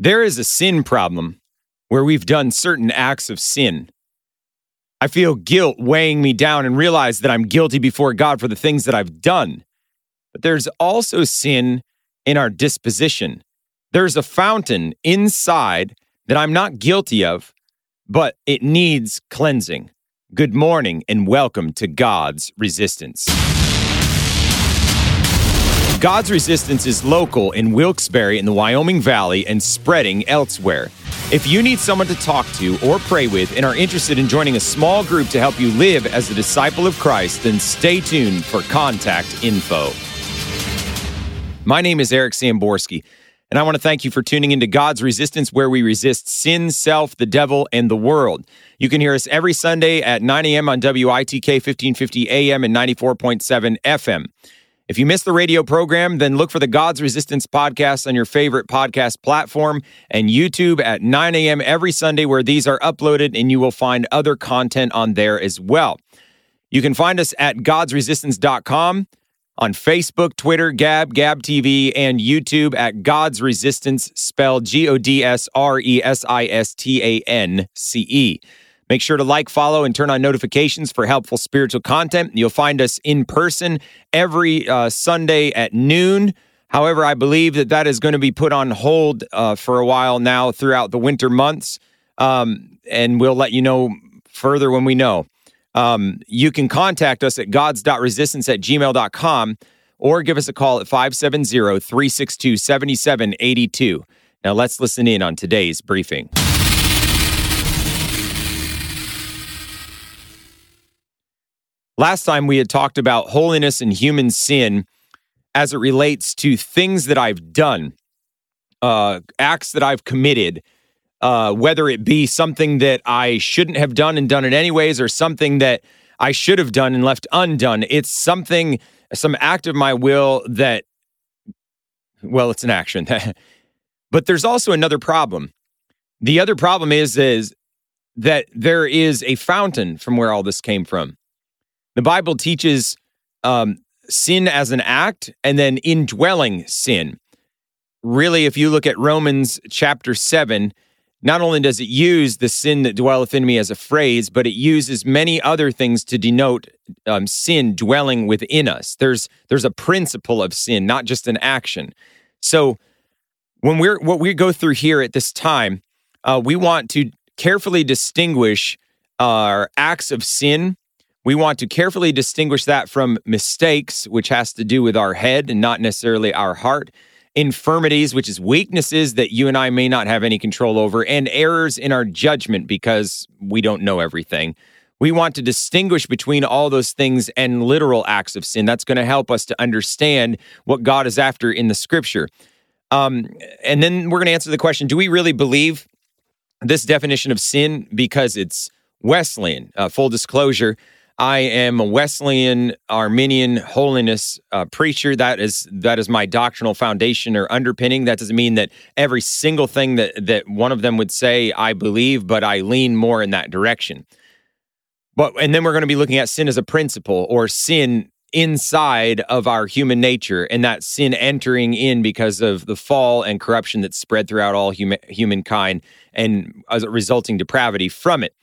There is a sin problem where we've done certain acts of sin. I feel guilt weighing me down and realize that I'm guilty before God for the things that I've done. But there's also sin in our disposition. There's a fountain inside that I'm not guilty of, but it needs cleansing. Good morning and welcome to God's Resistance. God's Resistance is local in Wilkes-Barre in the Wyoming Valley and spreading elsewhere. If you need someone to talk to or pray with and are interested in joining a small group to help you live as a disciple of Christ, then stay tuned for contact info. My name is Eric Samborski, and I want to thank you for tuning into God's Resistance, where we resist sin, self, the devil, and the world. You can hear us every Sunday at 9 a.m. on WITK 1550 AM and 94.7 FM. If you missed the radio program, then look for the God's Resistance podcast on your favorite podcast platform and YouTube at 9 a.m. every Sunday, where these are uploaded, and you will find other content on there as well. You can find us at godsresistance.com, on Facebook, Twitter, Gab, Gab TV, and YouTube at God's Resistance, spelled G O D S R E S I S T A N C E. Make sure to like, follow, and turn on notifications for helpful spiritual content. You'll find us in person every uh, Sunday at noon. However, I believe that that is going to be put on hold uh, for a while now throughout the winter months. Um, and we'll let you know further when we know. Um, you can contact us at gods.resistance at gmail.com or give us a call at 570 362 7782. Now, let's listen in on today's briefing. Last time we had talked about holiness and human sin as it relates to things that I've done, uh, acts that I've committed, uh, whether it be something that I shouldn't have done and done it anyways, or something that I should have done and left undone. It's something, some act of my will that, well, it's an action. but there's also another problem. The other problem is is that there is a fountain from where all this came from. The Bible teaches um, sin as an act and then indwelling sin. Really, if you look at Romans chapter 7, not only does it use the sin that dwelleth in me as a phrase, but it uses many other things to denote um, sin dwelling within us. There's there's a principle of sin, not just an action. So when we're what we go through here at this time, uh, we want to carefully distinguish our acts of sin we want to carefully distinguish that from mistakes, which has to do with our head and not necessarily our heart, infirmities, which is weaknesses that you and I may not have any control over, and errors in our judgment because we don't know everything. We want to distinguish between all those things and literal acts of sin. That's going to help us to understand what God is after in the scripture. Um, and then we're going to answer the question do we really believe this definition of sin because it's Wesleyan? Uh, full disclosure. I am a Wesleyan Arminian holiness uh, preacher. That is that is my doctrinal foundation or underpinning. That doesn't mean that every single thing that that one of them would say I believe, but I lean more in that direction. But and then we're going to be looking at sin as a principle or sin inside of our human nature and that sin entering in because of the fall and corruption that's spread throughout all human, humankind and resulting depravity from it.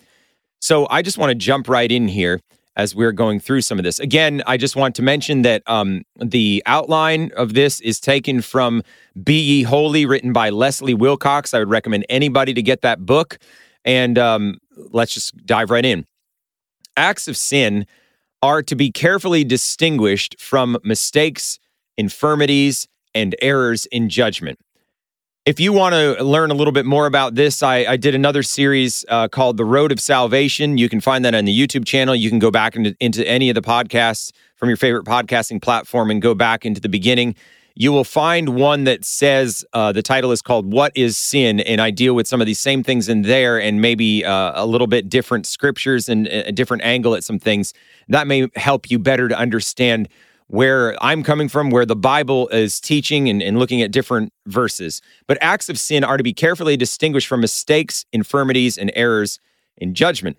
So I just want to jump right in here as we're going through some of this. Again, I just want to mention that um, the outline of this is taken from Be Ye Holy, written by Leslie Wilcox. I would recommend anybody to get that book. And um, let's just dive right in. Acts of sin are to be carefully distinguished from mistakes, infirmities, and errors in judgment. If you want to learn a little bit more about this, I, I did another series uh, called The Road of Salvation. You can find that on the YouTube channel. You can go back into, into any of the podcasts from your favorite podcasting platform and go back into the beginning. You will find one that says uh, the title is called What is Sin? And I deal with some of these same things in there and maybe uh, a little bit different scriptures and a different angle at some things. That may help you better to understand where I'm coming from, where the Bible is teaching and, and, looking at different verses. But acts of sin are to be carefully distinguished from mistakes, infirmities, and errors in judgment.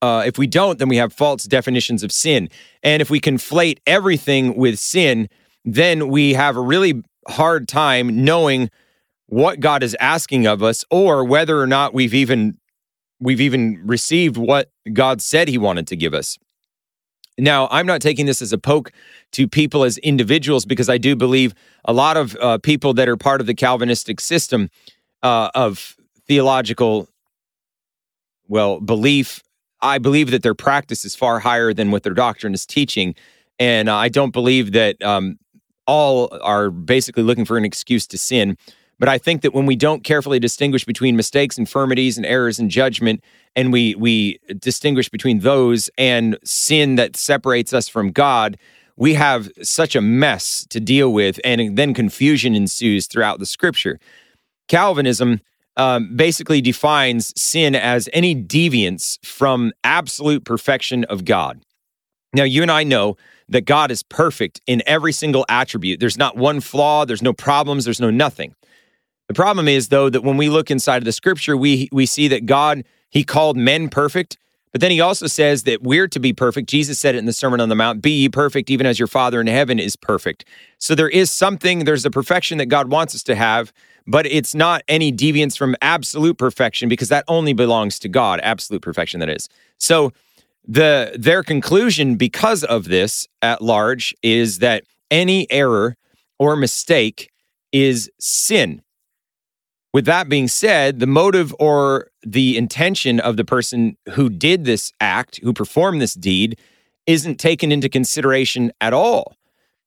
Uh, if we don't, then we have false definitions of sin. And if we conflate everything with sin, then we have a really hard time knowing what God is asking of us or whether or not we've even we've even received what God said he wanted to give us. Now, I'm not taking this as a poke to people as individuals because I do believe a lot of uh, people that are part of the Calvinistic system uh, of theological, well, belief, I believe that their practice is far higher than what their doctrine is teaching. And uh, I don't believe that um, all are basically looking for an excuse to sin. But I think that when we don't carefully distinguish between mistakes, infirmities, and errors in judgment, and we we distinguish between those and sin that separates us from God, we have such a mess to deal with, and then confusion ensues throughout the Scripture. Calvinism um, basically defines sin as any deviance from absolute perfection of God. Now, you and I know that God is perfect in every single attribute. There's not one flaw, there's no problems, there's no nothing. The problem is, though, that when we look inside of the scripture, we, we see that God, He called men perfect, but then He also says that we're to be perfect. Jesus said it in the Sermon on the Mount be ye perfect, even as your Father in heaven is perfect. So there is something, there's a perfection that God wants us to have, but it's not any deviance from absolute perfection because that only belongs to God, absolute perfection, that is. So, the their conclusion because of this at large is that any error or mistake is sin with that being said, the motive or the intention of the person who did this act, who performed this deed, isn't taken into consideration at all.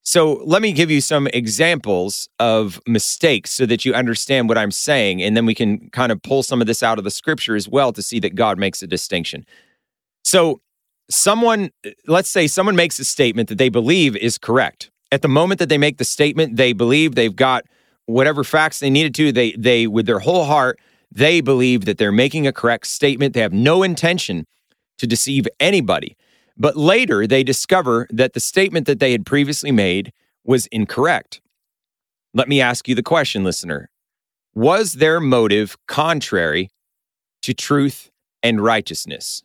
So let me give you some examples of mistakes so that you understand what I'm saying. And then we can kind of pull some of this out of the scripture as well to see that God makes a distinction. So, someone, let's say someone makes a statement that they believe is correct. At the moment that they make the statement, they believe they've got whatever facts they needed to. They they with their whole heart they believe that they're making a correct statement. They have no intention to deceive anybody. But later they discover that the statement that they had previously made was incorrect. Let me ask you the question, listener. Was their motive contrary to truth and righteousness?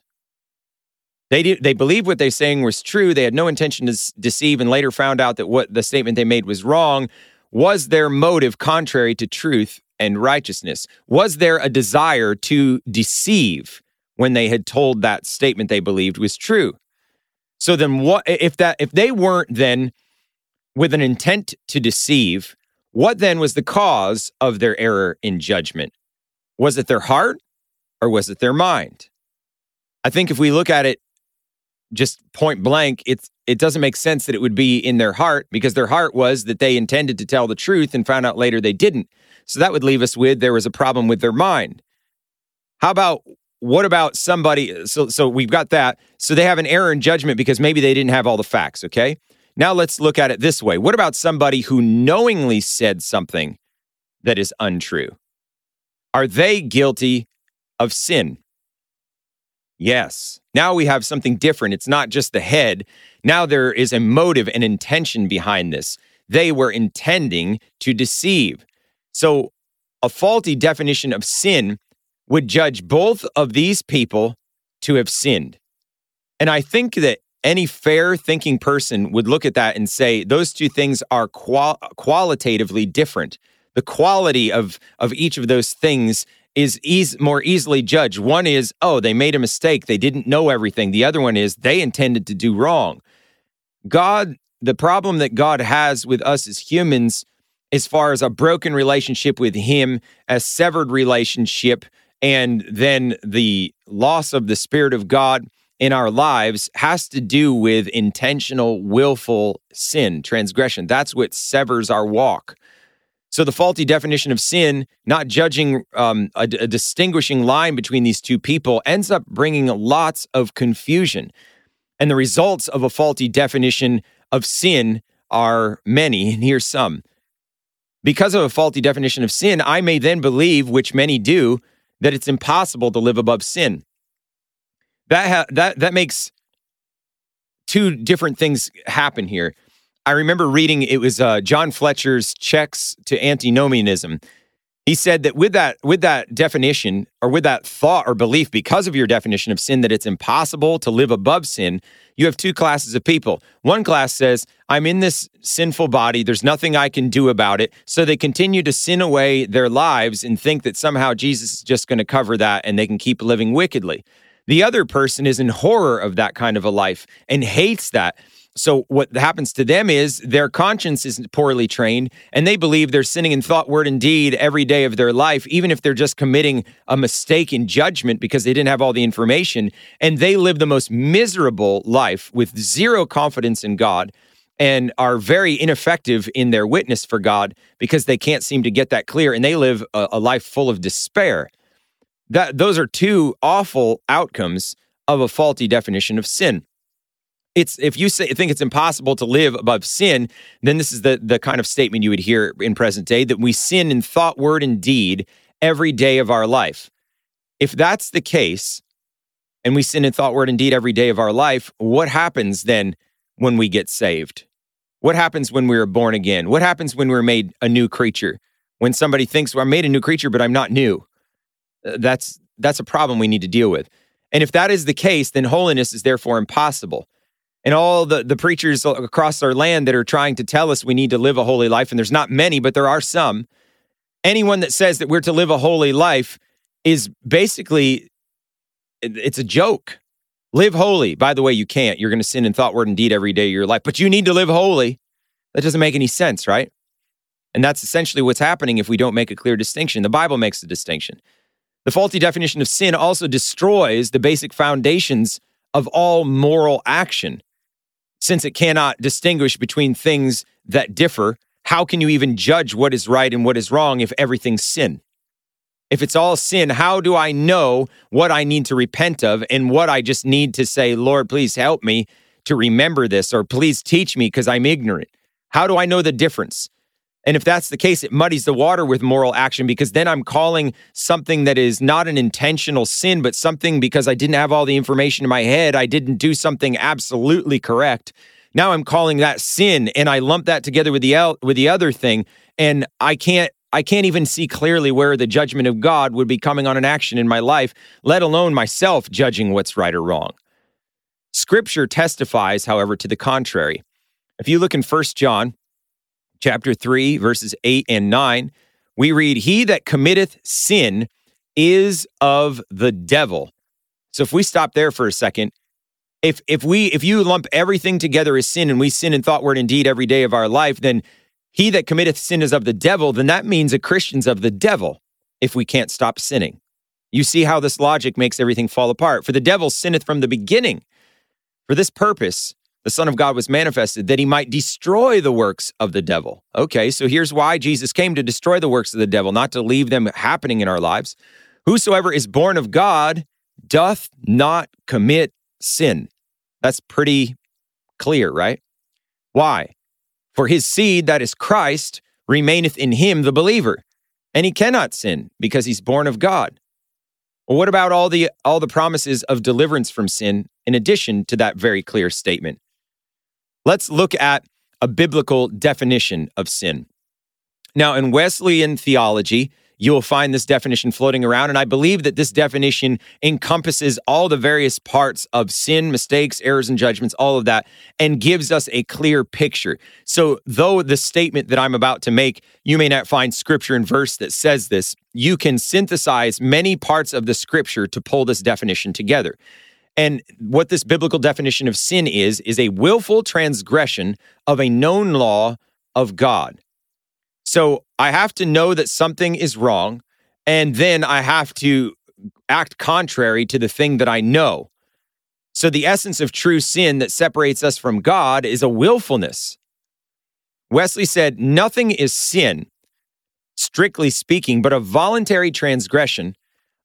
They, did, they believed what they're saying was true. They had no intention to deceive and later found out that what the statement they made was wrong. Was their motive contrary to truth and righteousness? Was there a desire to deceive when they had told that statement they believed was true? So then what if that if they weren't then with an intent to deceive, what then was the cause of their error in judgment? Was it their heart or was it their mind? I think if we look at it just point blank, it's it doesn't make sense that it would be in their heart because their heart was that they intended to tell the truth and found out later they didn't. So that would leave us with there was a problem with their mind. How about what about somebody so so we've got that. So they have an error in judgment because maybe they didn't have all the facts, okay? Now let's look at it this way. What about somebody who knowingly said something that is untrue? Are they guilty of sin? Yes. Now we have something different. It's not just the head. Now there is a motive and intention behind this. They were intending to deceive. So a faulty definition of sin would judge both of these people to have sinned. And I think that any fair thinking person would look at that and say those two things are qual- qualitatively different. The quality of, of each of those things is eas- more easily judged. One is, oh, they made a mistake. They didn't know everything. The other one is, they intended to do wrong. God, the problem that God has with us as humans, as far as a broken relationship with Him, a severed relationship, and then the loss of the Spirit of God in our lives has to do with intentional, willful sin, transgression. That's what severs our walk. So the faulty definition of sin, not judging um, a, a distinguishing line between these two people, ends up bringing lots of confusion. And the results of a faulty definition of sin are many, and here's some. Because of a faulty definition of sin, I may then believe, which many do, that it's impossible to live above sin. That ha- that that makes two different things happen here. I remember reading it was uh, John Fletcher's Checks to Antinomianism. He said that with that with that definition or with that thought or belief because of your definition of sin that it's impossible to live above sin, you have two classes of people. One class says, I'm in this sinful body, there's nothing I can do about it. So they continue to sin away their lives and think that somehow Jesus is just going to cover that and they can keep living wickedly. The other person is in horror of that kind of a life and hates that. So what happens to them is their conscience is poorly trained and they believe they're sinning in thought, word, and deed every day of their life, even if they're just committing a mistake in judgment because they didn't have all the information. And they live the most miserable life with zero confidence in God and are very ineffective in their witness for God because they can't seem to get that clear and they live a, a life full of despair. That those are two awful outcomes of a faulty definition of sin it's if you say, think it's impossible to live above sin, then this is the the kind of statement you would hear in present day that we sin in thought, word, and deed every day of our life. If that's the case, and we sin in thought, word, and deed every day of our life, what happens then when we get saved? What happens when we are born again? What happens when we're made a new creature? When somebody thinks, well, I'm made a new creature, but I'm not new. Uh, that's that's a problem we need to deal with. And if that is the case, then holiness is therefore impossible and all the, the preachers across our land that are trying to tell us we need to live a holy life, and there's not many, but there are some. Anyone that says that we're to live a holy life is basically it's a joke. Live holy. By the way, you can't. You're going to sin in thought, word, and deed every day of your life, but you need to live holy. That doesn't make any sense, right? And that's essentially what's happening if we don't make a clear distinction. The Bible makes a distinction. The faulty definition of sin also destroys the basic foundations of all moral action since it cannot distinguish between things that differ, how can you even judge what is right and what is wrong if everything's sin? If it's all sin, how do I know what I need to repent of and what I just need to say, Lord, please help me to remember this, or please teach me because I'm ignorant? How do I know the difference? And if that's the case, it muddies the water with moral action because then I'm calling something that is not an intentional sin, but something because I didn't have all the information in my head. I didn't do something absolutely correct. Now I'm calling that sin and I lump that together with the with the other thing and I can't I can't even see clearly where the judgment of God would be coming on an action in my life, let alone myself judging what's right or wrong. Scripture testifies, however, to the contrary. If you look in 1 John chapter 3, verses 8 and 9, we read, He that committeth sin is of the devil. So if we stop there for a second, if if we if you lump everything together as sin and we sin in thought, word, and deed every day of our life, then he that committeth sin is of the devil, then that means a Christian's of the devil if we can't stop sinning. You see how this logic makes everything fall apart. For the devil sinneth from the beginning. For this purpose, the Son of God was manifested that he might destroy the works of the devil. Okay, so here's why Jesus came to destroy the works of the devil, not to leave them happening in our lives. Whosoever is born of God doth not commit sin. That's pretty clear, right? Why? For his seed, that is Christ, remaineth in him, the believer, and he cannot sin because he's born of God. Well, what about all the all the promises of deliverance from sin in addition to that very clear statement? Let's look at a biblical definition of sin. Now, in Wesleyan theology, you will find this definition floating around. And I believe that this definition encompasses all the various parts of sin, mistakes, errors, and judgments, all of that, and gives us a clear picture. So, though the statement that I'm about to make, you may not find scripture and verse that says this, you can synthesize many parts of the scripture to pull this definition together. And what this biblical definition of sin is, is a willful transgression of a known law of God. So I have to know that something is wrong, and then I have to act contrary to the thing that I know. So the essence of true sin that separates us from God is a willfulness. Wesley said, Nothing is sin, strictly speaking, but a voluntary transgression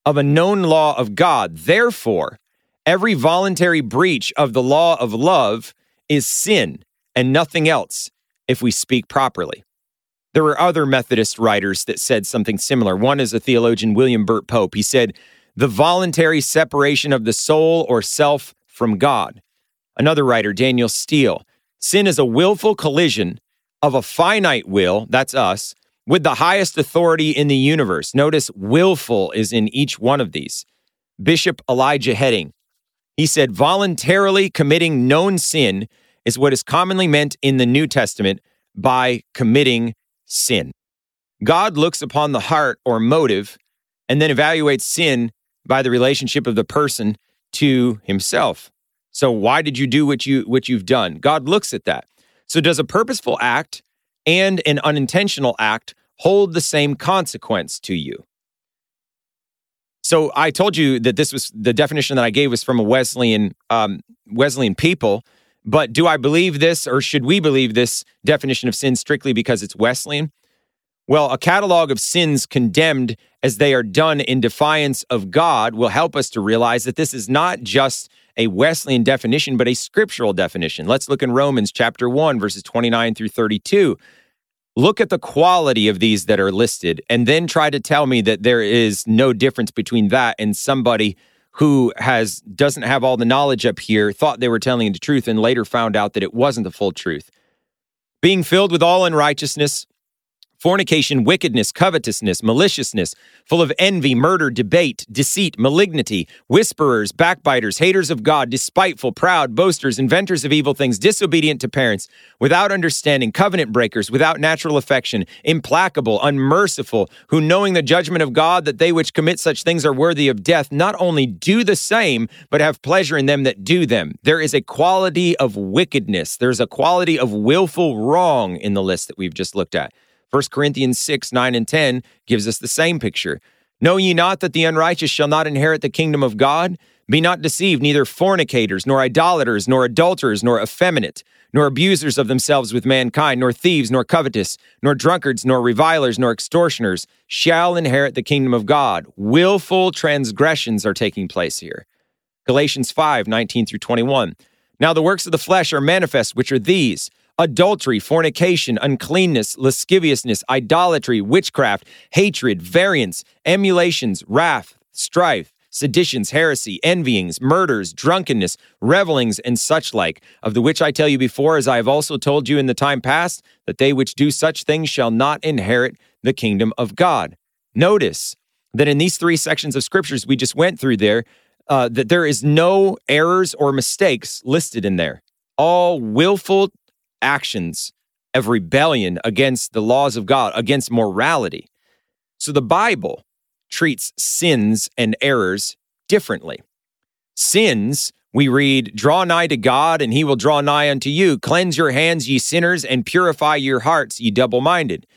of a known law of God. Therefore, every voluntary breach of the law of love is sin and nothing else if we speak properly. There were other Methodist writers that said something similar. One is a theologian, William Burt Pope. He said, the voluntary separation of the soul or self from God. Another writer, Daniel Steele, sin is a willful collision of a finite will, that's us, with the highest authority in the universe. Notice willful is in each one of these. Bishop Elijah Hedding, he said, voluntarily committing known sin is what is commonly meant in the New Testament by committing sin. God looks upon the heart or motive and then evaluates sin by the relationship of the person to himself. So why did you do what you what you've done? God looks at that. So does a purposeful act and an unintentional act hold the same consequence to you? So I told you that this was the definition that I gave was from a Wesleyan um, Wesleyan people. But do I believe this, or should we believe this definition of sin strictly because it's Wesleyan? Well, a catalog of sins condemned as they are done in defiance of God will help us to realize that this is not just a Wesleyan definition, but a scriptural definition. Let's look in Romans chapter 1, verses 29 through 32 look at the quality of these that are listed and then try to tell me that there is no difference between that and somebody who has doesn't have all the knowledge up here thought they were telling the truth and later found out that it wasn't the full truth. Being filled with all unrighteousness fornication, wickedness, covetousness, maliciousness, full of envy, murder, debate, deceit, malignity, whisperers, backbiters, haters of God, despiteful, proud, boasters, inventors of evil things, disobedient to parents, without understanding, covenant breakers, without natural affection, implacable, unmerciful, who knowing the judgment of God that they which commit such things are worthy of death, not only do the same, but have pleasure in them that do them. There is a quality of wickedness. There's a quality of willful wrong in the list that we've just looked at. 1 Corinthians 6, 9, and 10 gives us the same picture. Know ye not that the unrighteous shall not inherit the kingdom of God? Be not deceived, neither fornicators, nor idolaters, nor adulterers, nor effeminate, nor abusers of themselves with mankind, nor thieves, nor covetous, nor drunkards, nor revilers, nor extortioners shall inherit the kingdom of God. Willful transgressions are taking place here. Galatians 5, 19 through 21. Now the works of the flesh are manifest, which are these adultery, fornication, uncleanness, lasciviousness, idolatry, witchcraft, hatred, variance, emulations, wrath, strife, seditions, heresy, envyings, murders, drunkenness, revelings, and such like, of the which I tell you before, as I have also told you in the time past, that they which do such things shall not inherit the kingdom of God. Notice that in these three sections of scriptures we just went through there, uh, that there is no errors or mistakes listed in there. All willful actions of rebellion against the laws of God, against morality. So the Bible treats sins and errors differently. Sins, we read, draw nigh to God, and he will draw nigh unto you. Cleanse your hands, ye sinners, and purify your hearts, ye double minded.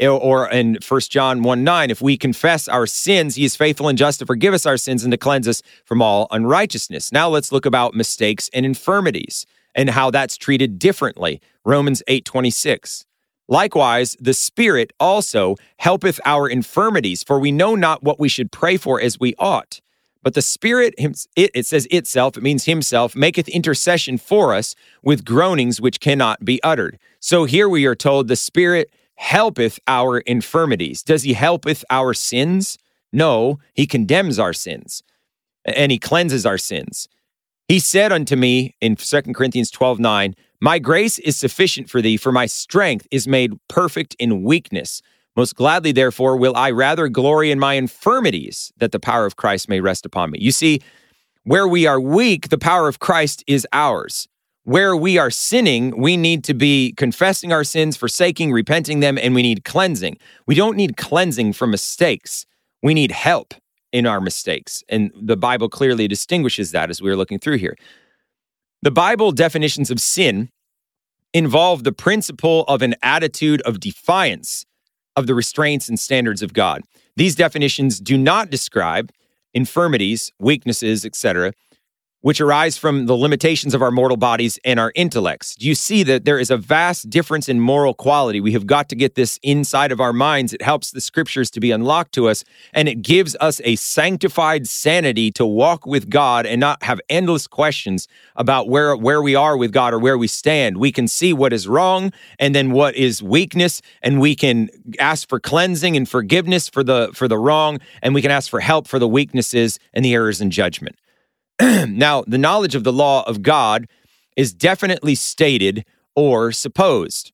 Or in 1 John 1 9, if we confess our sins, he is faithful and just to forgive us our sins and to cleanse us from all unrighteousness. Now let's look about mistakes and infirmities and how that's treated differently. Romans 8:26. Likewise, the Spirit also helpeth our infirmities, for we know not what we should pray for as we ought. But the Spirit, it, it says itself, it means himself, maketh intercession for us with groanings which cannot be uttered. So here we are told the Spirit helpeth our infirmities. Does he helpeth our sins? No, he condemns our sins and he cleanses our sins. He said unto me in 2 Corinthians 12 9, My grace is sufficient for thee, for my strength is made perfect in weakness. Most gladly, therefore, will I rather glory in my infirmities, that the power of Christ may rest upon me. You see, where we are weak, the power of Christ is ours. Where we are sinning, we need to be confessing our sins, forsaking, repenting them, and we need cleansing. We don't need cleansing from mistakes. We need help in our mistakes. And the Bible clearly distinguishes that as we are looking through here. The Bible definitions of sin involve the principle of an attitude of defiance of the restraints and standards of God. These definitions do not describe infirmities, weaknesses, etc., which arise from the limitations of our mortal bodies and our intellects. Do you see that there is a vast difference in moral quality? We have got to get this inside of our minds. It helps the scriptures to be unlocked to us, and it gives us a sanctified sanity to walk with God and not have endless questions about where, where we are with God or where we stand. We can see what is wrong and then what is weakness, and we can ask for cleansing and forgiveness for the for the wrong, and we can ask for help for the weaknesses and the errors in judgment. now, the knowledge of the law of God is definitely stated or supposed.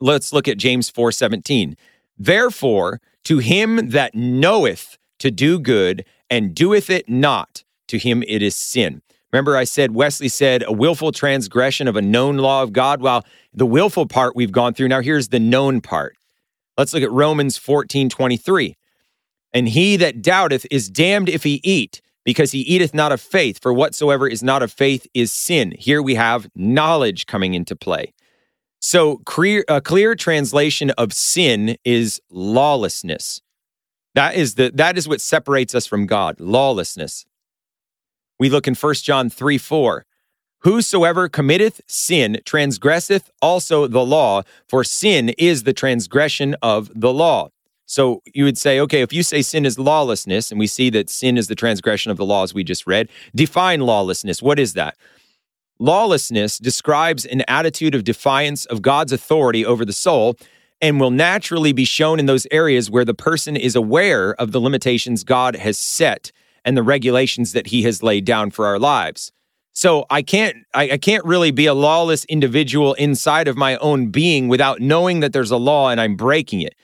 Let's look at James 4:17. Therefore, to him that knoweth to do good and doeth it not, to him it is sin. Remember, I said, Wesley said, a willful transgression of a known law of God. Well, the willful part we've gone through. Now, here's the known part. Let's look at Romans 14 23. And he that doubteth is damned if he eat, because he eateth not of faith, for whatsoever is not of faith is sin. Here we have knowledge coming into play. So, clear, a clear translation of sin is lawlessness. That is the that is what separates us from God, lawlessness. We look in 1 John 3 4. Whosoever committeth sin transgresseth also the law, for sin is the transgression of the law. So you would say, okay, if you say sin is lawlessness, and we see that sin is the transgression of the laws we just read, define lawlessness. What is that? Lawlessness describes an attitude of defiance of God's authority over the soul and will naturally be shown in those areas where the person is aware of the limitations God has set and the regulations that he has laid down for our lives. So I can't I, I, can't really be a lawless individual inside of my own being without knowing that there's a law and I'm breaking it.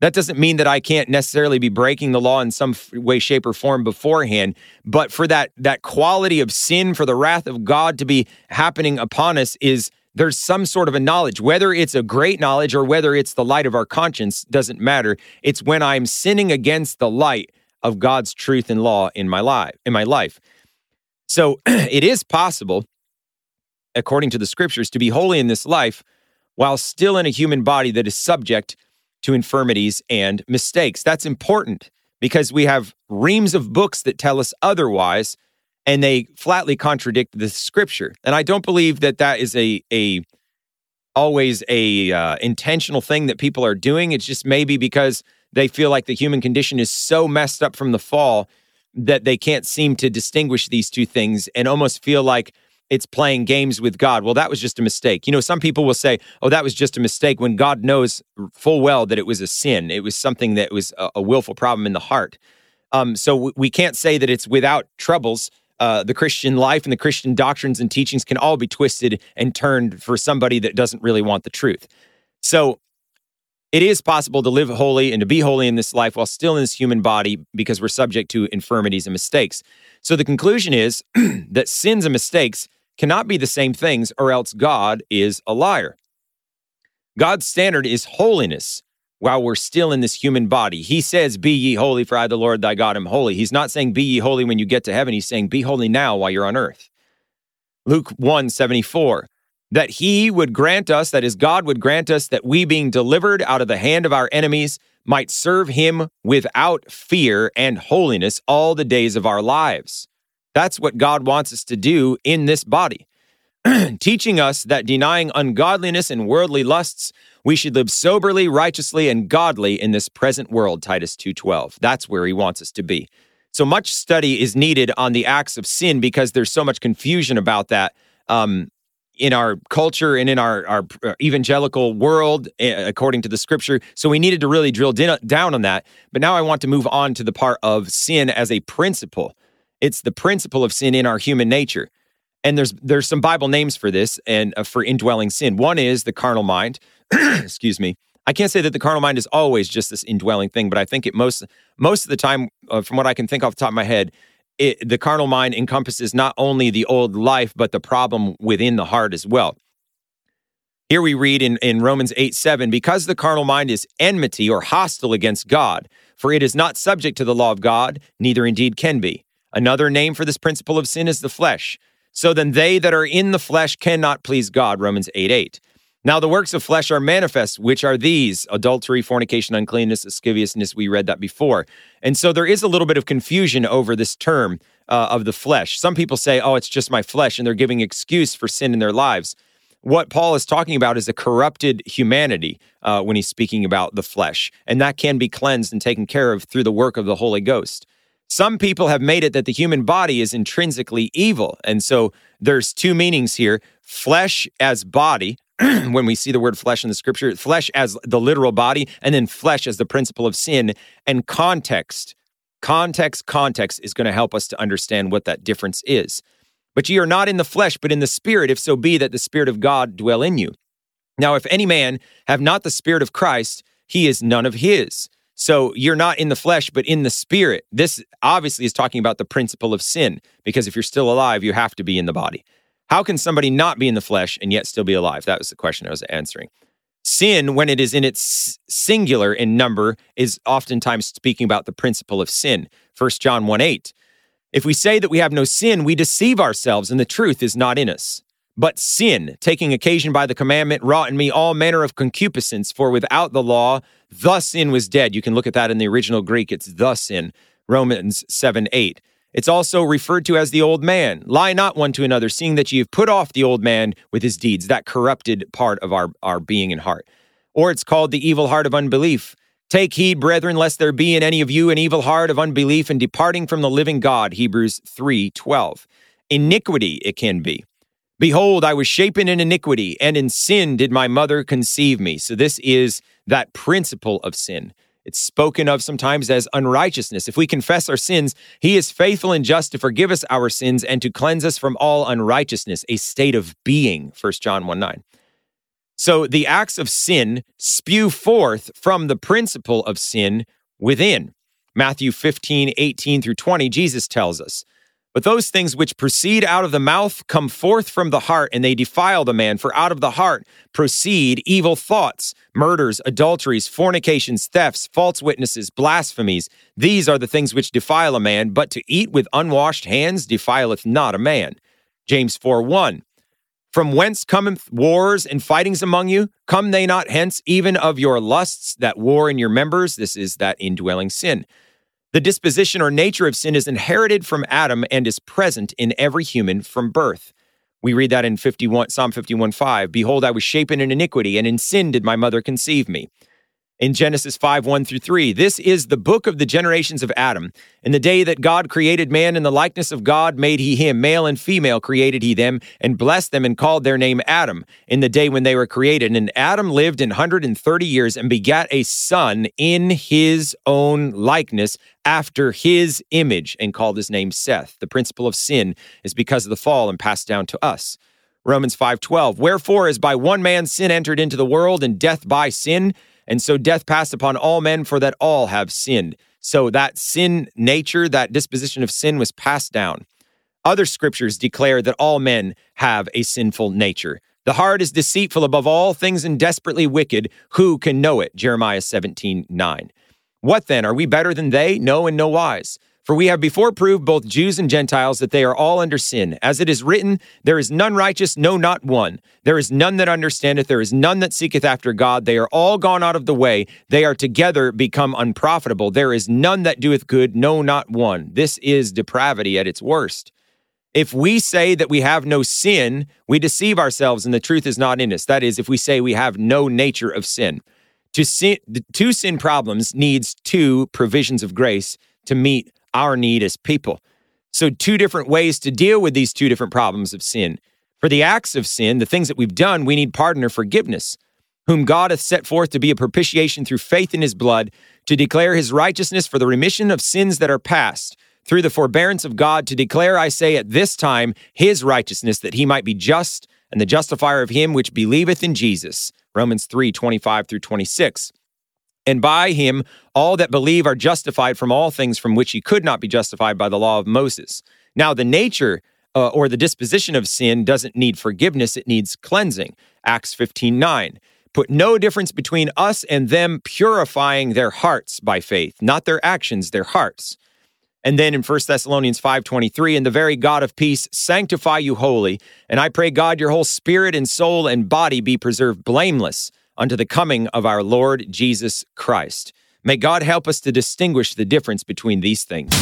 That doesn't mean that I can't necessarily be breaking the law in some way, shape, or form beforehand. But for that that quality of sin, for the wrath of God to be happening upon us, is there's some sort of a knowledge, whether it's a great knowledge or whether it's the light of our conscience, doesn't matter. It's when I'm sinning against the light of God's truth and law in my life in my life. So it is possible, according to the scriptures, to be holy in this life while still in a human body that is subject to infirmities and mistakes. That's important because we have reams of books that tell us otherwise and they flatly contradict the scripture. And I don't believe that that is a a always a uh, intentional thing that people are doing. It's just maybe because they feel like the human condition is so messed up from the fall that they can't seem to distinguish these two things and almost feel like it's playing games with God. Well, that was just a mistake. You know, some people will say, oh, that was just a mistake when God knows full well that it was a sin. It was something that was a, a willful problem in the heart. Um, so we can't say that it's without troubles. Uh, the Christian life and the Christian doctrines and teachings can all be twisted and turned for somebody that doesn't really want the truth. So it is possible to live holy and to be holy in this life while still in this human body because we're subject to infirmities and mistakes. So the conclusion is that sins and mistakes cannot be the same things, or else God is a liar. God's standard is holiness while we're still in this human body. He says, Be ye holy, for I, the Lord thy God, am holy. He's not saying, Be ye holy when you get to heaven. He's saying, Be holy now while you're on earth. Luke 1 74 that he would grant us, that is, God would grant us, that we, being delivered out of the hand of our enemies, might serve him without fear and holiness all the days of our lives. That's what God wants us to do in this body. Teaching us that denying ungodliness and worldly lusts, we should live soberly, righteously, and godly in this present world, Titus 2:12. That's where he wants us to be. So much study is needed on the acts of sin because there's so much confusion about that. Um, in our culture and in our, our uh, evangelical world, according to the scripture. So we needed to really drill down on that. But now I want to move on to the part of sin as a principle. It's the principle of sin in our human nature. And there's there's some Bible names for this and uh, for indwelling sin. One is the carnal mind. Excuse me. I can't say that the carnal mind is always just this indwelling thing, but I think it most most of the time, uh, from what I can think off the top of my head, it, the carnal mind encompasses not only the old life, but the problem within the heart as well. Here we read in, in Romans 8 7, because the carnal mind is enmity or hostile against God, for it is not subject to the law of God, neither indeed can be. Another name for this principle of sin is the flesh. So then they that are in the flesh cannot please God, Romans 8 8. Now the works of flesh are manifest, which are these adultery, fornication, uncleanness, lasciviousness. We read that before. And so there is a little bit of confusion over this term uh, of the flesh. Some people say, oh, it's just my flesh, and they're giving excuse for sin in their lives. What Paul is talking about is a corrupted humanity uh, when he's speaking about the flesh, and that can be cleansed and taken care of through the work of the Holy Ghost. Some people have made it that the human body is intrinsically evil. And so there's two meanings here flesh as body, when we see the word flesh in the scripture, flesh as the literal body, and then flesh as the principle of sin, and context. Context, context is going to help us to understand what that difference is. But ye are not in the flesh, but in the spirit, if so be that the spirit of God dwell in you. Now, if any man have not the spirit of Christ, he is none of his. So you're not in the flesh, but in the spirit. This obviously is talking about the principle of sin, because if you're still alive, you have to be in the body. How can somebody not be in the flesh and yet still be alive? That was the question I was answering. Sin, when it is in its singular in number, is oftentimes speaking about the principle of sin. 1 John 1 8. If we say that we have no sin, we deceive ourselves and the truth is not in us. But sin, taking occasion by the commandment, wrought in me all manner of concupiscence, for without the law, the sin was dead. You can look at that in the original Greek. It's the sin, Romans 7 8. It's also referred to as the old man. Lie not one to another, seeing that ye have put off the old man with his deeds, that corrupted part of our, our being and heart. Or it's called the evil heart of unbelief. Take heed, brethren, lest there be in any of you an evil heart of unbelief and departing from the living God. Hebrews 3 12. Iniquity it can be. Behold, I was shapen in iniquity, and in sin did my mother conceive me. So, this is that principle of sin. It's spoken of sometimes as unrighteousness. If we confess our sins, he is faithful and just to forgive us our sins and to cleanse us from all unrighteousness, a state of being, 1 John 1 9. So the acts of sin spew forth from the principle of sin within. Matthew 15, 18 through 20, Jesus tells us, but those things which proceed out of the mouth come forth from the heart, and they defile the man. For out of the heart proceed evil thoughts, murders, adulteries, fornications, thefts, false witnesses, blasphemies. These are the things which defile a man, but to eat with unwashed hands defileth not a man. James 4 1. From whence cometh wars and fightings among you? Come they not hence, even of your lusts that war in your members? This is that indwelling sin. The disposition or nature of sin is inherited from Adam and is present in every human from birth. We read that in 51, Psalm 51 5. Behold, I was shapen in iniquity, and in sin did my mother conceive me in Genesis 5 1 through 3. This is the book of the generations of Adam. In the day that God created man in the likeness of God, made he him, male and female created he them, and blessed them and called their name Adam in the day when they were created. And Adam lived in 130 years and begat a son in his own likeness after his image and called his name Seth. The principle of sin is because of the fall and passed down to us. Romans 5:12 Wherefore as by one man sin entered into the world and death by sin and so death passed upon all men, for that all have sinned. So that sin nature, that disposition of sin was passed down. Other scriptures declare that all men have a sinful nature. The heart is deceitful above all things and desperately wicked. Who can know it? Jeremiah 17, 9. What then? Are we better than they? No, in no wise. For we have before proved both Jews and Gentiles that they are all under sin. As it is written, There is none righteous, no, not one. There is none that understandeth, there is none that seeketh after God. They are all gone out of the way. They are together become unprofitable. There is none that doeth good, no, not one. This is depravity at its worst. If we say that we have no sin, we deceive ourselves and the truth is not in us. That is, if we say we have no nature of sin. To sin, the two sin problems needs two provisions of grace to meet our need as people. So, two different ways to deal with these two different problems of sin. For the acts of sin, the things that we've done, we need pardon or forgiveness, whom God hath set forth to be a propitiation through faith in his blood, to declare his righteousness for the remission of sins that are past, through the forbearance of God, to declare, I say, at this time, his righteousness, that he might be just and the justifier of him which believeth in Jesus. Romans 3 25 through 26. And by him, all that believe are justified from all things from which he could not be justified by the law of Moses. Now, the nature uh, or the disposition of sin doesn't need forgiveness, it needs cleansing. Acts 15 9. Put no difference between us and them, purifying their hearts by faith, not their actions, their hearts. And then in 1 Thessalonians 5:23, and the very God of peace sanctify you wholly, and I pray God your whole spirit and soul and body be preserved blameless unto the coming of our Lord Jesus Christ. May God help us to distinguish the difference between these things.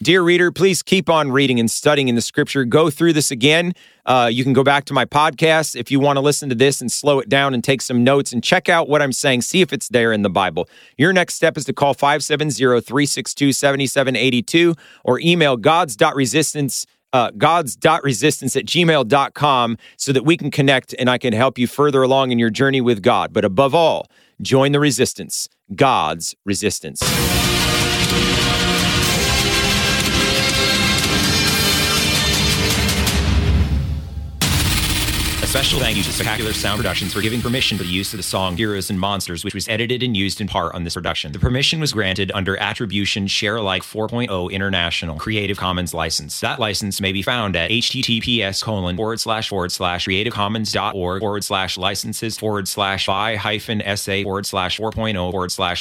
Dear reader, please keep on reading and studying in the scripture. Go through this again. Uh, you can go back to my podcast if you want to listen to this and slow it down and take some notes and check out what I'm saying. See if it's there in the Bible. Your next step is to call 570 362 7782 or email gods.resistance uh, gods.resistance at gmail.com so that we can connect and I can help you further along in your journey with God. But above all, join the resistance, God's resistance. Special thank you to Spectacular Sound Productions for giving permission for the use of the song Heroes and Monsters, which was edited and used in part on this production. The permission was granted under Attribution Share Alike 4.0 International Creative Commons license. That license may be found at https colon forward slash forward slash creativecommons.org forward slash licenses forward slash by hyphen sa forward slash 4.0 forward slash